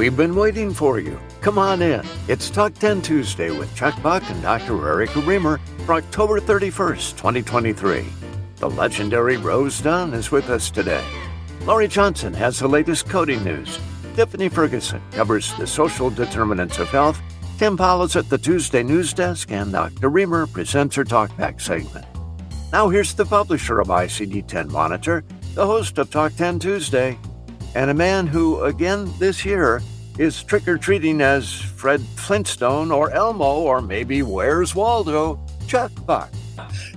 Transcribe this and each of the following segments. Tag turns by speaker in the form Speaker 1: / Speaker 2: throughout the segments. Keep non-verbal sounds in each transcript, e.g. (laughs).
Speaker 1: We've been waiting for you. Come on in. It's Talk 10 Tuesday with Chuck Buck and Dr. Erica Remer for October 31st, 2023. The legendary Rose Dunn is with us today. Laurie Johnson has the latest coding news. Tiffany Ferguson covers the social determinants of health. Tim Powell's at the Tuesday News Desk, and Dr. Remer presents her Talkback segment. Now here's the publisher of ICD 10 Monitor, the host of Talk 10 Tuesday, and a man who, again this year, is trick or treating as Fred Flintstone or Elmo or maybe Where's Waldo, Chuck Buck.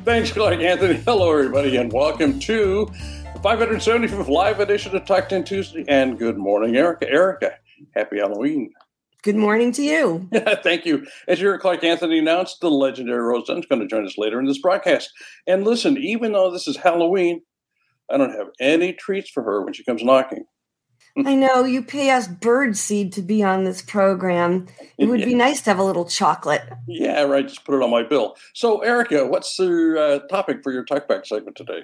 Speaker 2: Thanks, Clark Anthony. Hello, everybody, and welcome to the 575th live edition of Talk 10 Tuesday. And good morning, Erica. Erica, happy Halloween.
Speaker 3: Good morning to you. (laughs)
Speaker 2: Thank you. As you heard Clark Anthony announced, the legendary Rose Dunn is going to join us later in this broadcast. And listen, even though this is Halloween, I don't have any treats for her when she comes knocking.
Speaker 3: I know you pay us birdseed to be on this program. It would be (laughs) nice to have a little chocolate.
Speaker 2: Yeah, right. Just put it on my bill. So, Erica, what's the uh, topic for your talkback segment today?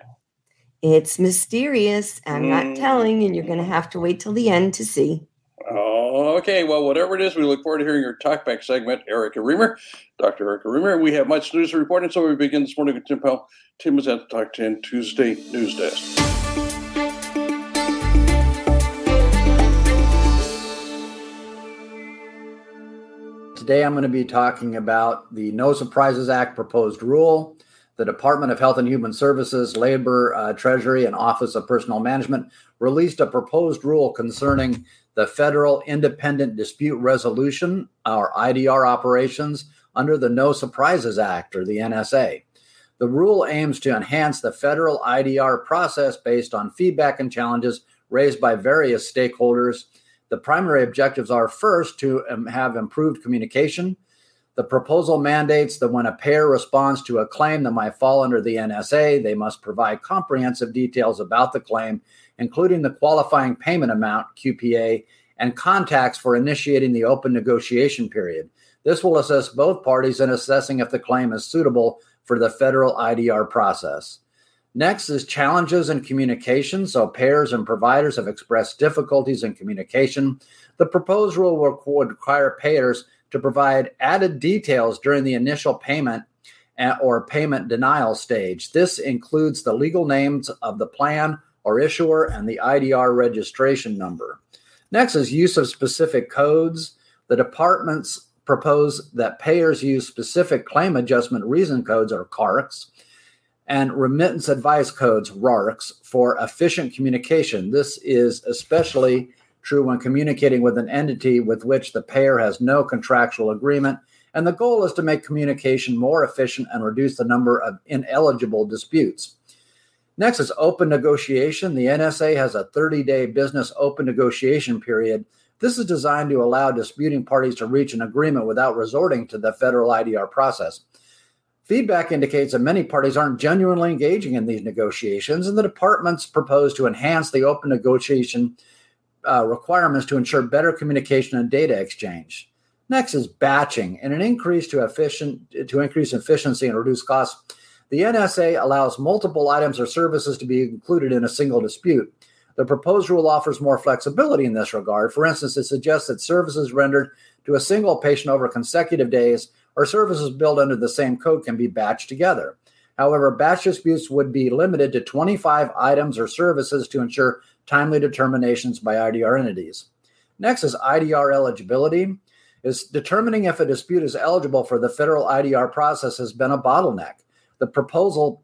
Speaker 3: It's mysterious. I'm mm. not telling, and you're going to have to wait till the end to see.
Speaker 2: Oh, okay. Well, whatever it is, we look forward to hearing your talkback segment, Erica Remer, Dr. Erica Remer. We have much news to report, and so we begin this morning with Tim Powell. Tim is at the Talk 10 Tuesday News Desk.
Speaker 4: Today I'm going to be talking about the No Surprises Act proposed rule. The Department of Health and Human Services, Labor, uh, Treasury, and Office of Personnel Management released a proposed rule concerning the Federal Independent Dispute Resolution, or IDR operations, under the No Surprises Act, or the NSA. The rule aims to enhance the federal IDR process based on feedback and challenges raised by various stakeholders the primary objectives are first to um, have improved communication. The proposal mandates that when a payer responds to a claim that might fall under the NSA, they must provide comprehensive details about the claim, including the qualifying payment amount, QPA, and contacts for initiating the open negotiation period. This will assist both parties in assessing if the claim is suitable for the federal IDR process. Next is challenges in communication. So, payers and providers have expressed difficulties in communication. The proposed rule would require payers to provide added details during the initial payment or payment denial stage. This includes the legal names of the plan or issuer and the IDR registration number. Next is use of specific codes. The departments propose that payers use specific claim adjustment reason codes or CARCs and remittance advice codes, RARCs, for efficient communication. This is especially true when communicating with an entity with which the payer has no contractual agreement. And the goal is to make communication more efficient and reduce the number of ineligible disputes. Next is open negotiation. The NSA has a 30 day business open negotiation period. This is designed to allow disputing parties to reach an agreement without resorting to the federal IDR process. Feedback indicates that many parties aren't genuinely engaging in these negotiations, and the departments propose to enhance the open negotiation uh, requirements to ensure better communication and data exchange. Next is batching, and an increase to efficient to increase efficiency and reduce costs. The NSA allows multiple items or services to be included in a single dispute. The proposed rule offers more flexibility in this regard. For instance, it suggests that services rendered to a single patient over consecutive days or services billed under the same code can be batched together. However, batch disputes would be limited to 25 items or services to ensure timely determinations by IDR entities. Next is IDR eligibility. Is determining if a dispute is eligible for the federal IDR process has been a bottleneck. The proposal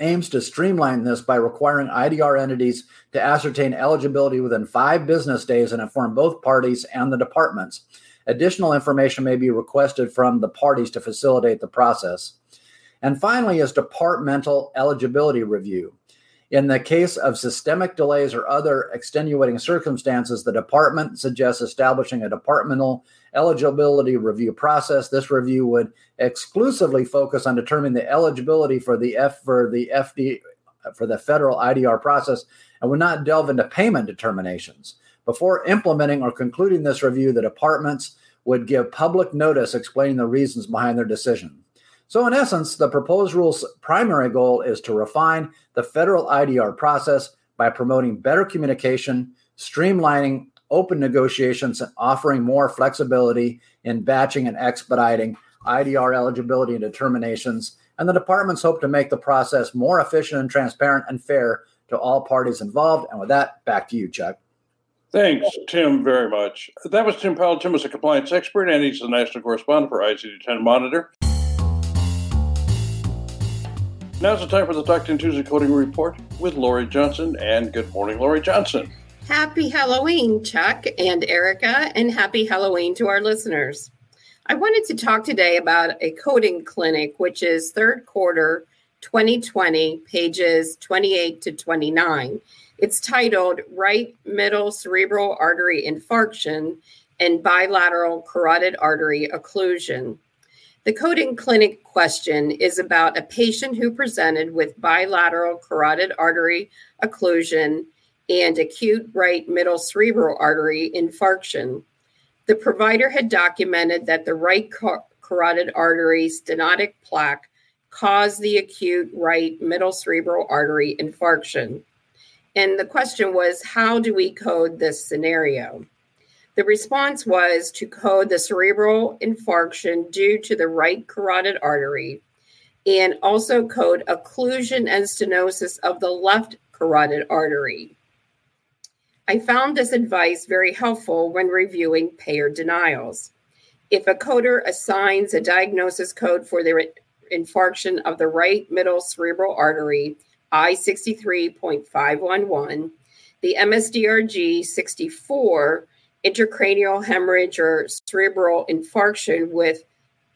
Speaker 4: aims to streamline this by requiring IDR entities to ascertain eligibility within five business days and inform both parties and the departments. Additional information may be requested from the parties to facilitate the process. And finally, is departmental eligibility review. In the case of systemic delays or other extenuating circumstances, the department suggests establishing a departmental eligibility review process. This review would exclusively focus on determining the eligibility for the F for the FD for the federal IDR process and would not delve into payment determinations. Before implementing or concluding this review, the departments would give public notice explaining the reasons behind their decision. So, in essence, the proposed rule's primary goal is to refine the federal IDR process by promoting better communication, streamlining open negotiations and offering more flexibility in batching and expediting IDR eligibility and determinations. And the departments hope to make the process more efficient and transparent and fair to all parties involved. And with that, back to you, Chuck.
Speaker 2: Thanks, Tim, very much. That was Tim Powell. Tim is a compliance expert, and he's the national correspondent for ICD 10 Monitor. Now's the time for the Talk 10 Tuesday Coding Report with Laurie Johnson. And good morning, Laurie Johnson.
Speaker 5: Happy Halloween, Chuck and Erica, and happy Halloween to our listeners. I wanted to talk today about a coding clinic, which is third quarter 2020, pages 28 to 29. It's titled Right Middle Cerebral Artery Infarction and Bilateral Carotid Artery Occlusion. The coding clinic question is about a patient who presented with bilateral carotid artery occlusion and acute right middle cerebral artery infarction. The provider had documented that the right car- carotid artery stenotic plaque caused the acute right middle cerebral artery infarction. And the question was how do we code this scenario? The response was to code the cerebral infarction due to the right carotid artery and also code occlusion and stenosis of the left carotid artery. I found this advice very helpful when reviewing payer denials. If a coder assigns a diagnosis code for the infarction of the right middle cerebral artery, I63.511, the MSDRG 64 intracranial hemorrhage or cerebral infarction with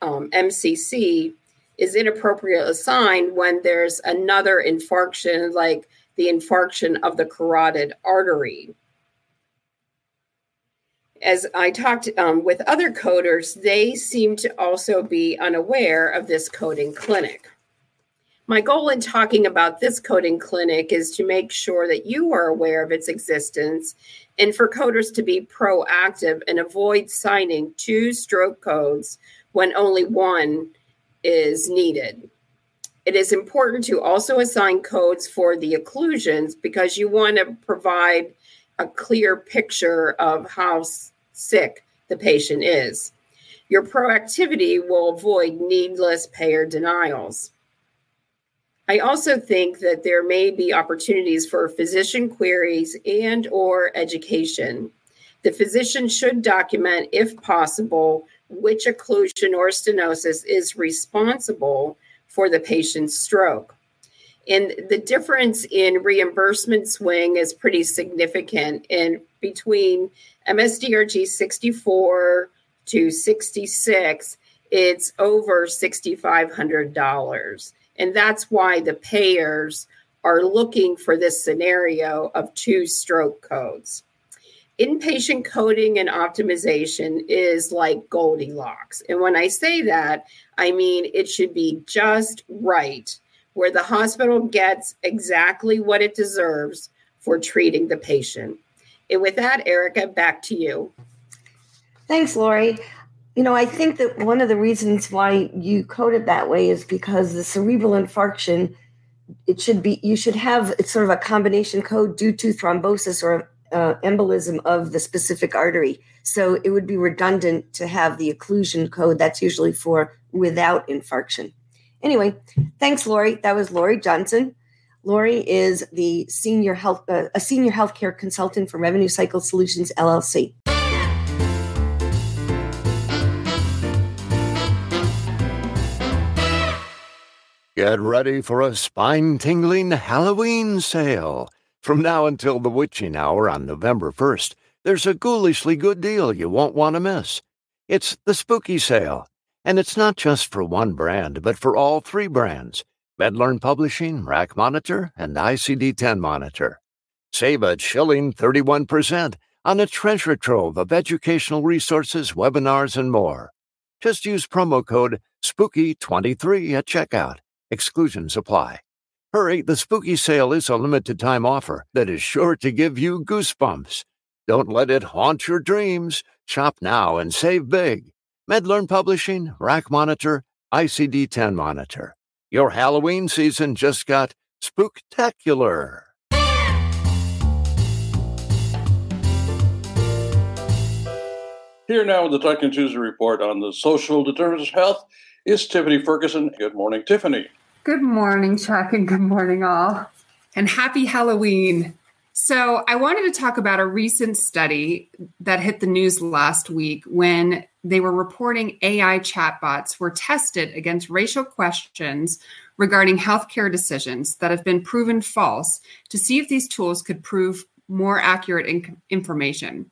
Speaker 5: um, MCC is inappropriate assigned when there's another infarction like the infarction of the carotid artery as I talked um, with other coders, they seem to also be unaware of this coding clinic. My goal in talking about this coding clinic is to make sure that you are aware of its existence and for coders to be proactive and avoid signing two stroke codes when only one is needed. It is important to also assign codes for the occlusions because you want to provide a clear picture of how sick the patient is. Your proactivity will avoid needless payer denials. I also think that there may be opportunities for physician queries and or education. The physician should document if possible which occlusion or stenosis is responsible for the patient's stroke. And the difference in reimbursement swing is pretty significant in between MSDRG 64 to 66, it's over $6,500. And that's why the payers are looking for this scenario of two stroke codes. Inpatient coding and optimization is like Goldilocks. And when I say that, I mean it should be just right, where the hospital gets exactly what it deserves for treating the patient. And with that, Erica, back to you.
Speaker 3: Thanks, Laurie. You know, I think that one of the reasons why you code it that way is because the cerebral infarction, it should be, you should have it's sort of a combination code due to thrombosis or uh, embolism of the specific artery. So it would be redundant to have the occlusion code. That's usually for without infarction. Anyway, thanks, Laurie. That was Laurie Johnson. Laurie is the senior health uh, a senior healthcare consultant for Revenue Cycle Solutions LLC.
Speaker 1: Get ready for a spine tingling Halloween sale. From now until the witching hour on November 1st, there's a ghoulishly good deal you won't want to miss. It's the spooky sale, and it's not just for one brand, but for all three brands. MedLearn Publishing, RACmonitor, and ICD 10 Monitor. Save a chilling 31% on a treasure trove of educational resources, webinars, and more. Just use promo code SPOOKY23 at checkout. Exclusions apply. Hurry, the spooky sale is a limited time offer that is sure to give you goosebumps. Don't let it haunt your dreams. Shop now and save big. MedLearn Publishing, RACmonitor, ICD 10 Monitor. Your Halloween season just got spooktacular.
Speaker 2: Here now with the Talk Ten Tuesday report on the social determinants of health is Tiffany Ferguson. Good morning, Tiffany.
Speaker 6: Good morning, Chuck, and good morning, all. And happy Halloween. So, I wanted to talk about a recent study that hit the news last week when they were reporting AI chatbots were tested against racial questions regarding healthcare decisions that have been proven false to see if these tools could prove more accurate in- information.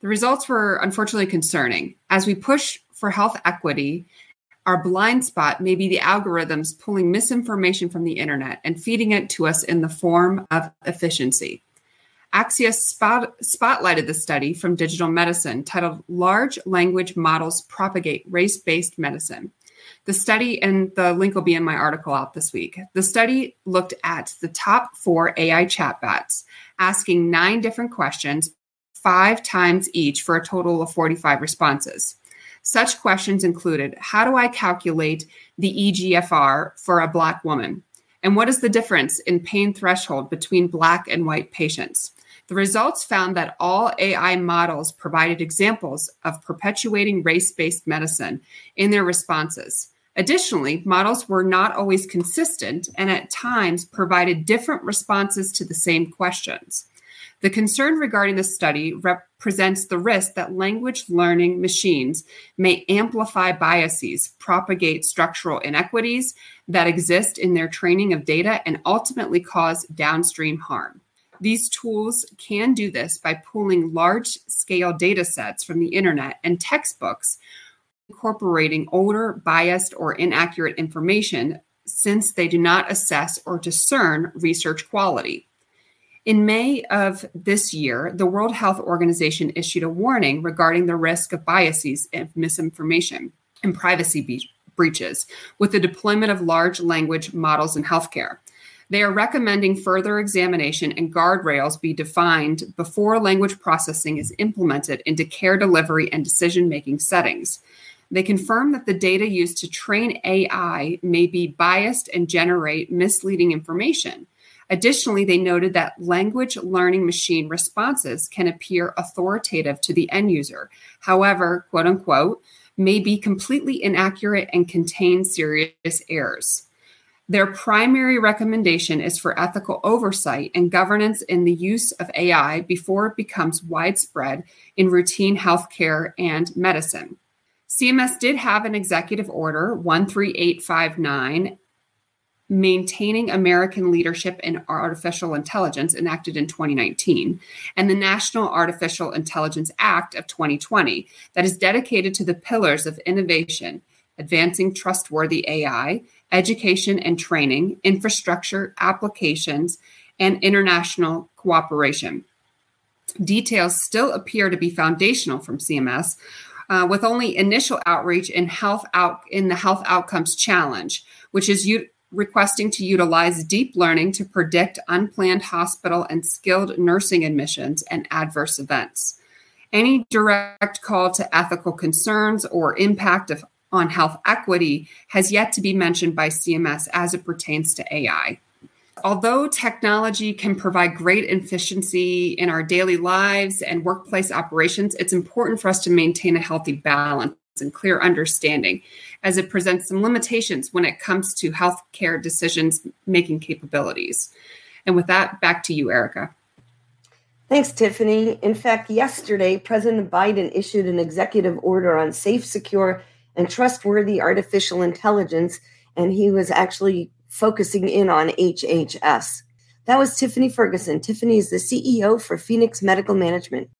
Speaker 6: The results were unfortunately concerning. As we push for health equity, our blind spot may be the algorithms pulling misinformation from the internet and feeding it to us in the form of efficiency. Axios spot, spotlighted the study from digital medicine titled Large Language Models Propagate Race Based Medicine. The study, and the link will be in my article out this week. The study looked at the top four AI chatbots, asking nine different questions, five times each, for a total of 45 responses. Such questions included How do I calculate the EGFR for a Black woman? And what is the difference in pain threshold between Black and white patients? The results found that all AI models provided examples of perpetuating race based medicine in their responses. Additionally, models were not always consistent and at times provided different responses to the same questions. The concern regarding the study represents the risk that language learning machines may amplify biases, propagate structural inequities that exist in their training of data, and ultimately cause downstream harm. These tools can do this by pulling large scale data sets from the internet and textbooks, incorporating older, biased, or inaccurate information since they do not assess or discern research quality. In May of this year, the World Health Organization issued a warning regarding the risk of biases and misinformation and privacy be- breaches with the deployment of large language models in healthcare. They are recommending further examination and guardrails be defined before language processing is implemented into care delivery and decision making settings. They confirm that the data used to train AI may be biased and generate misleading information. Additionally, they noted that language learning machine responses can appear authoritative to the end user. However, quote unquote, may be completely inaccurate and contain serious errors. Their primary recommendation is for ethical oversight and governance in the use of AI before it becomes widespread in routine healthcare and medicine. CMS did have an executive order 13859 maintaining American leadership in artificial intelligence enacted in 2019 and the National Artificial Intelligence Act of 2020 that is dedicated to the pillars of innovation, advancing trustworthy AI, education and training, infrastructure, applications, and international cooperation. Details still appear to be foundational from CMS, uh, with only initial outreach in health out in the Health Outcomes Challenge, which is u- requesting to utilize deep learning to predict unplanned hospital and skilled nursing admissions and adverse events. Any direct call to ethical concerns or impact of on health equity has yet to be mentioned by CMS as it pertains to AI. Although technology can provide great efficiency in our daily lives and workplace operations, it's important for us to maintain a healthy balance and clear understanding as it presents some limitations when it comes to healthcare decisions making capabilities. And with that, back to you, Erica.
Speaker 3: Thanks, Tiffany. In fact, yesterday, President Biden issued an executive order on safe, secure, and trustworthy artificial intelligence, and he was actually focusing in on HHS. That was Tiffany Ferguson. Tiffany is the CEO for Phoenix Medical Management.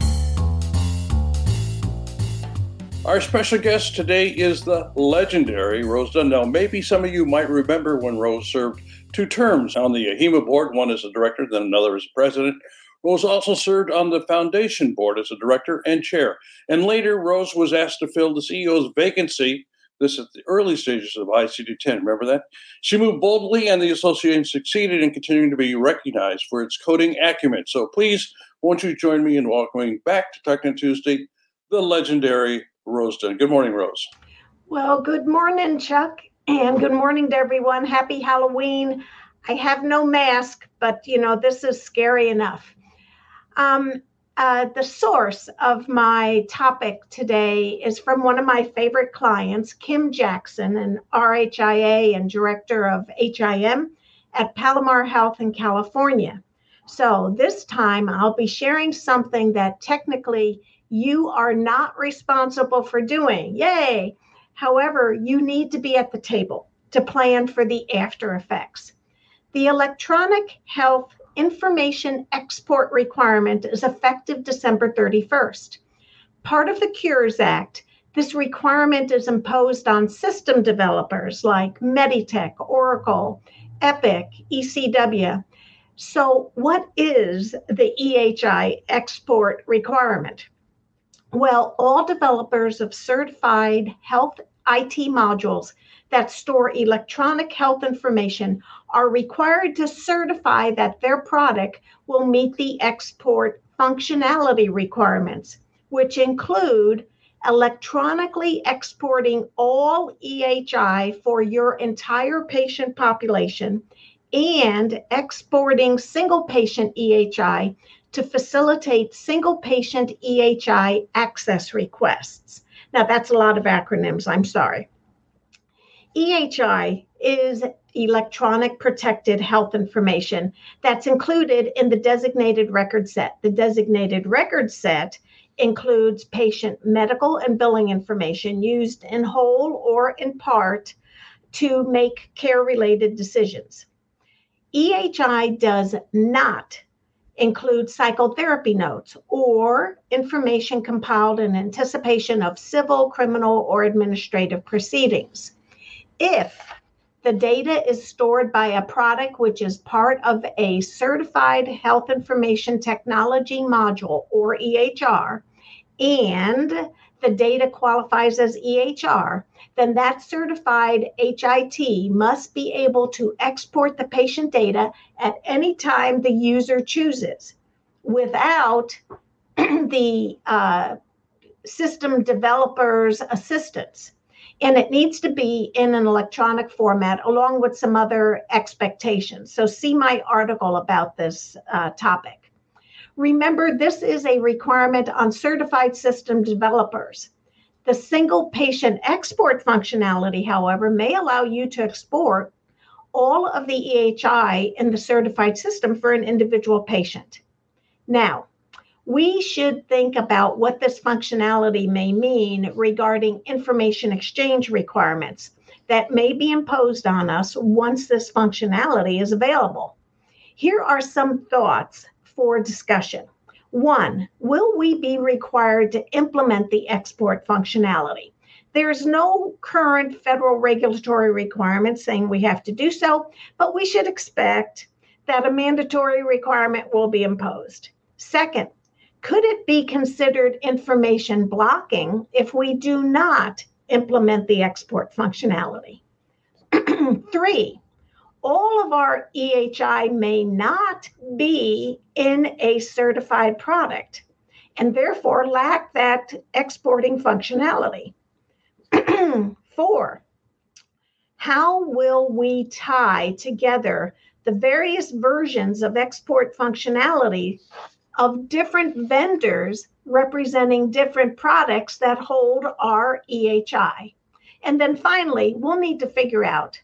Speaker 2: Our special guest today is the legendary Rose. Now, maybe some of you might remember when Rose served two terms on the AHIMA board, one as a director, then another as president. Rose also served on the foundation board as a director and chair. And later, Rose was asked to fill the CEO's vacancy. This at the early stages of ICD 10. Remember that? She moved boldly, and the association succeeded in continuing to be recognized for its coding acumen. So please, won't you join me in welcoming back to Ten Tuesday the legendary Rose Dunn. Good morning, Rose.
Speaker 7: Well, good morning, Chuck, and good morning to everyone. Happy Halloween. I have no mask, but you know, this is scary enough. Um, Uh, the source of my topic today is from one of my favorite clients, Kim Jackson, an RHIA and director of HIM at Palomar Health in California. So this time I'll be sharing something that technically you are not responsible for doing. Yay! However, you need to be at the table to plan for the after effects. The electronic health information export requirement is effective December 31st. Part of the Cures Act, this requirement is imposed on system developers like Meditech, Oracle, Epic, ECW. So, what is the EHI export requirement? Well, all developers of certified health IT modules that store electronic health information are required to certify that their product will meet the export functionality requirements, which include electronically exporting all EHI for your entire patient population and exporting single patient EHI to facilitate single patient EHI access requests. Now, that's a lot of acronyms, I'm sorry. EHI is electronic protected health information that's included in the designated record set. The designated record set includes patient medical and billing information used in whole or in part to make care related decisions. EHI does not include psychotherapy notes or information compiled in anticipation of civil, criminal, or administrative proceedings. If the data is stored by a product which is part of a certified health information technology module or EHR, and the data qualifies as EHR, then that certified HIT must be able to export the patient data at any time the user chooses without (clears throat) the uh, system developer's assistance and it needs to be in an electronic format along with some other expectations. So, see my article about this uh, topic. Remember, this is a requirement on certified system developers. The single patient export functionality, however, may allow you to export all of the EHI in the certified system for an individual patient. Now, we should think about what this functionality may mean regarding information exchange requirements that may be imposed on us once this functionality is available. Here are some thoughts for discussion. One, will we be required to implement the export functionality? There's no current federal regulatory requirement saying we have to do so, but we should expect that a mandatory requirement will be imposed. Second, could it be considered information blocking if we do not implement the export functionality? (clears throat) Three, all of our EHI may not be in a certified product and therefore lack that exporting functionality. (clears throat) Four, how will we tie together the various versions of export functionality of different vendors representing different products that hold our EHI. And then finally, we'll need to figure out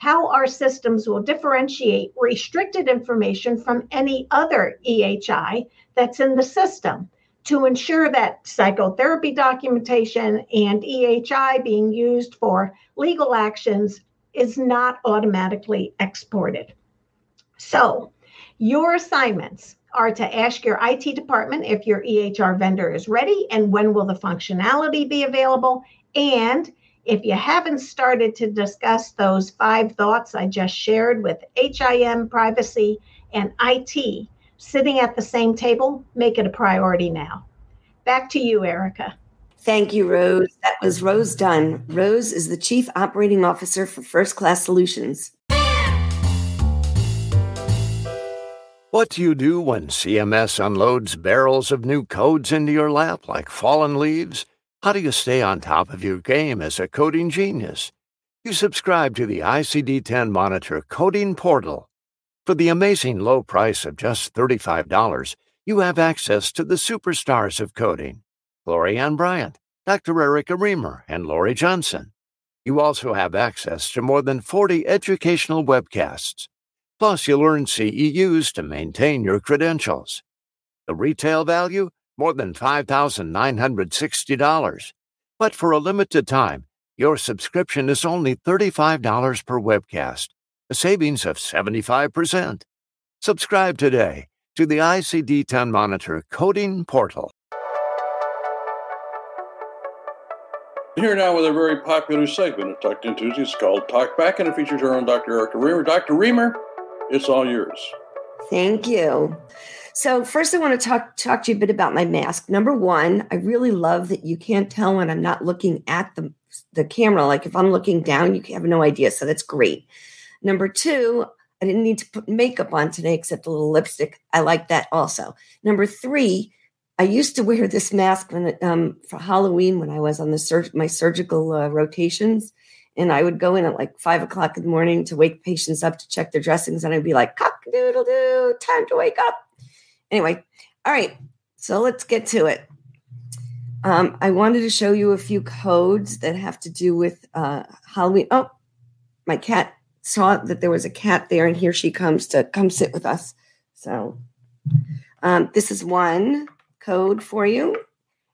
Speaker 7: how our systems will differentiate restricted information from any other EHI that's in the system to ensure that psychotherapy documentation and EHI being used for legal actions is not automatically exported. So, your assignments are to ask your IT department if your EHR vendor is ready and when will the functionality be available. And if you haven't started to discuss those five thoughts I just shared with HIM, privacy, and IT sitting at the same table, make it a priority now. Back to you, Erica.
Speaker 3: Thank you, Rose. That was Rose Dunn. Rose is the Chief Operating Officer for First Class Solutions.
Speaker 1: What do you do when CMS unloads barrels of new codes into your lap like fallen leaves? How do you stay on top of your game as a coding genius? You subscribe to the ICD 10 Monitor Coding Portal. For the amazing low price of just $35, you have access to the superstars of coding Gloryanne Bryant, Dr. Erica Remer, and Laurie Johnson. You also have access to more than 40 educational webcasts. Plus, you'll earn CEUs to maintain your credentials. The retail value? More than $5,960. But for a limited time, your subscription is only $35 per webcast, a savings of 75%. Subscribe today to the ICD 10 Monitor Coding Portal.
Speaker 2: Here now with a very popular segment of Talk Ten Tuesdays called Talk Back, and it features our own Dr. Erica Remer. Dr. Remer, it's all yours.
Speaker 3: Thank you. So first, I want to talk talk to you a bit about my mask. Number one, I really love that you can't tell when I'm not looking at the the camera. Like if I'm looking down, you have no idea. So that's great. Number two, I didn't need to put makeup on today except a little lipstick. I like that also. Number three, I used to wear this mask when um, for Halloween when I was on the sur- my surgical uh, rotations, and I would go in at like five o'clock in the morning to wake patients up to check their dressings, and I'd be like, "Cock doodle doo, time to wake up." Anyway, all right, so let's get to it. Um, I wanted to show you a few codes that have to do with uh, Halloween. Oh, my cat saw that there was a cat there, and here she comes to come sit with us. So, um, this is one code for you.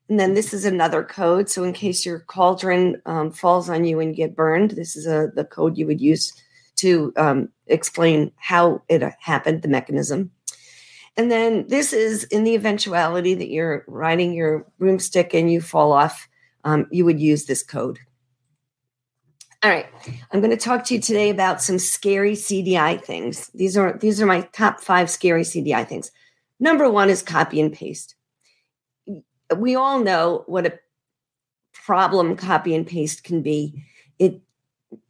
Speaker 3: And then this is another code. So, in case your cauldron um, falls on you and you get burned, this is a, the code you would use to um, explain how it happened, the mechanism. And then this is in the eventuality that you're riding your broomstick and you fall off, um, you would use this code. All right, I'm going to talk to you today about some scary CDI things. These are these are my top five scary CDI things. Number one is copy and paste. We all know what a problem copy and paste can be. It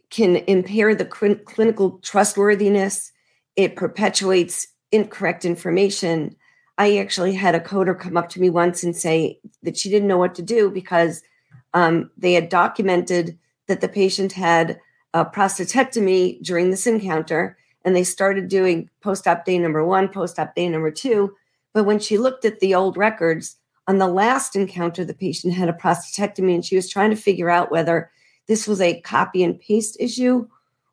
Speaker 3: can impair the cl- clinical trustworthiness. It perpetuates incorrect information. I actually had a coder come up to me once and say that she didn't know what to do because um, they had documented that the patient had a prostatectomy during this encounter and they started doing post-op day number one, post-op day number two. But when she looked at the old records, on the last encounter, the patient had a prostatectomy and she was trying to figure out whether this was a copy and paste issue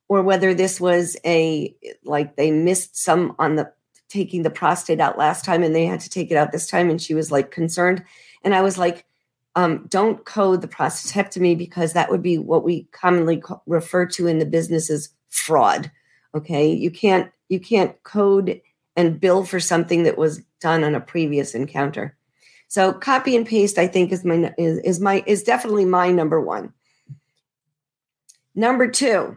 Speaker 3: or whether this was a like they missed some on the taking the prostate out last time and they had to take it out this time and she was like concerned and i was like um, don't code the prostatectomy because that would be what we commonly refer to in the business as fraud. Okay, you can't you can't code and bill for something that was done on a previous encounter. So copy and paste, I think, is my is, is my is definitely my number one. Number two,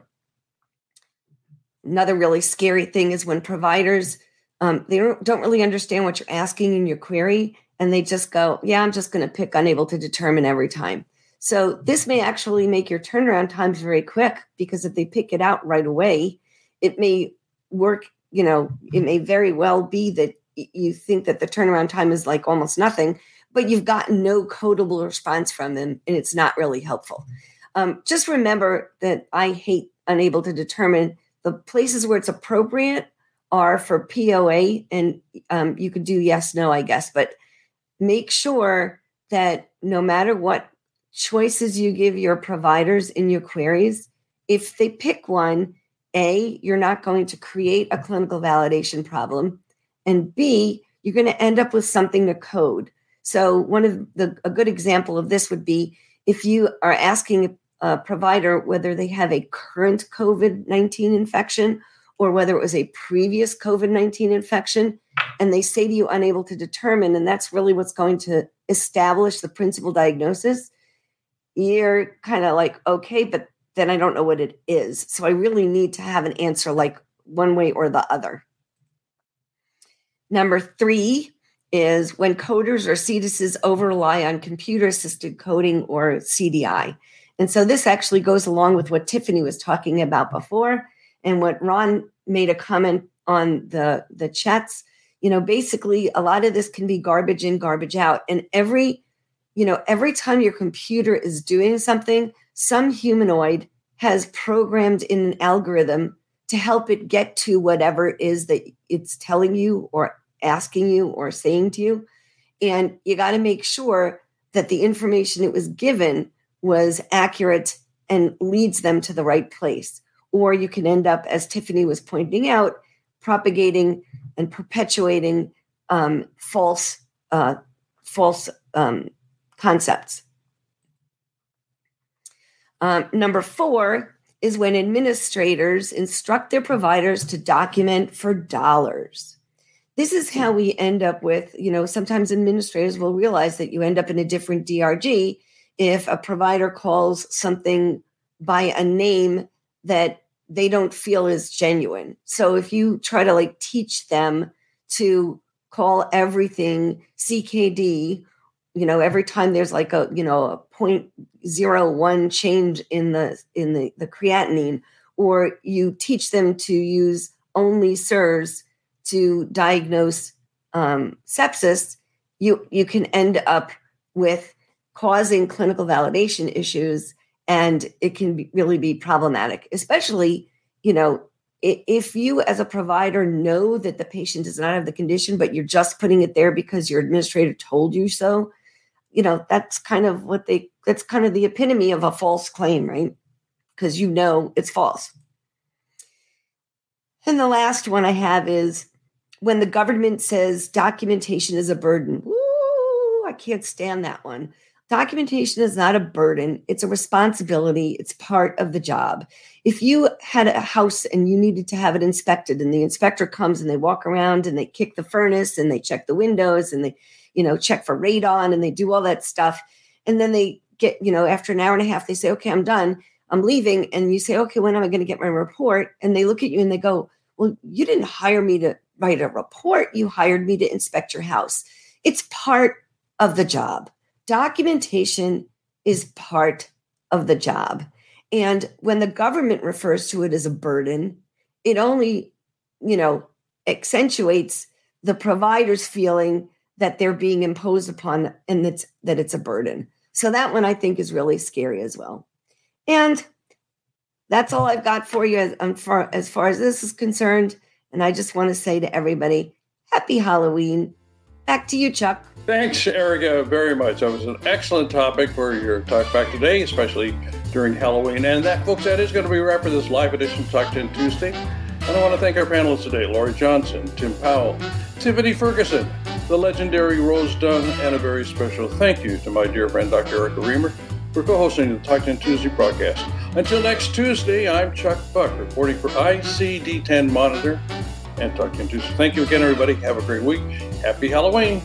Speaker 3: another really scary thing is when providers um, they don't, really understand what you're asking in your query and they just go, yeah, I'm just going to pick unable to determine every time. So this may actually make your turnaround times very quick because if they pick it out right away, it may work, you know, it may very well be that you think that the turnaround time is like almost nothing, but you've gotten no codable response from them and it's not really helpful. Um, just remember that I hate unable to determine the places where it's appropriate are for POA and um, you could do yes, no, I guess, but make sure that no matter what choices you give your providers in your queries, if they pick one, A, you're not going to create a clinical validation problem. And B, you're going to end up with something to code. So, one of the a good example of this would be if you are asking a provider whether they have a current COVID 19 infection or whether it was a previous COVID 19 infection, and they say to you unable to determine and that's really what's going to establish the principal diagnosis you're kind of like okay but then i don't know what it is so i really need to have an answer like one way or the other number three is when coders or CDISs over rely on computer assisted coding or CDI. And so this actually goes along with what Tiffany was talking about before and what Ron made a comment on the, the chats you know basically a lot of this can be garbage in garbage out and every you know every time your computer is doing something some humanoid has programmed in an algorithm to help it get to whatever it is that it's telling you or asking you or saying to you. And you got to make sure that the information it was given was accurate and leads them to the right place. Or you can end up, as Tiffany was pointing out, propagating and perpetuating um, false uh, false um, concepts. Um, number four is when administrators instruct their providers to document for dollars. This is how we end up with, you know, sometimes administrators will realize that you end up in a different DRG if a provider calls something by a name that they don't feel is genuine. So if you try to like teach them to call everything CKD you know every time there's like a you know a point zero one change in the in the the creatinine or you teach them to use only SIRS to diagnose um, sepsis you you can end up with causing clinical validation issues and it can be, really be problematic especially you know if you as a provider know that the patient does not have the condition but you're just putting it there because your administrator told you so you know that's kind of what they that's kind of the epitome of a false claim right? Because you know it's false. And the last one i have is when the government says documentation is a burden. Woo, i can't stand that one documentation is not a burden it's a responsibility it's part of the job if you had a house and you needed to have it inspected and the inspector comes and they walk around and they kick the furnace and they check the windows and they you know, check for radon and they do all that stuff. And then they get, you know, after an hour and a half, they say, okay, I'm done. I'm leaving. And you say, okay, when am I going to get my report? And they look at you and they go, well, you didn't hire me to write a report. You hired me to inspect your house. It's part of the job. Documentation is part of the job. And when the government refers to it as a burden, it only, you know, accentuates the provider's feeling that they're being imposed upon and that's that it's a burden. So that one I think is really scary as well. And that's all I've got for you as, um, far, as far as this is concerned. And I just want to say to everybody, happy Halloween. Back to you, Chuck.
Speaker 2: Thanks, Erica, very much. That was an excellent topic for your talk back today, especially during Halloween. And that, folks, that is going to be a wrap for this live edition of Talk 10 Tuesday. And I want to thank our panelists today, Laurie Johnson, Tim Powell, Tiffany Ferguson, the legendary Rose Dunn, and a very special thank you to my dear friend Dr. Erica Remer for co-hosting the Talk 10 Tuesday broadcast. Until next Tuesday, I'm Chuck Buck, reporting for ICD-10 Monitor and Talk 10 Tuesday. Thank you again, everybody. Have a great week. Happy Halloween.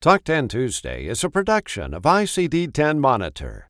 Speaker 1: Talk 10 Tuesday is a production of ICD 10 Monitor.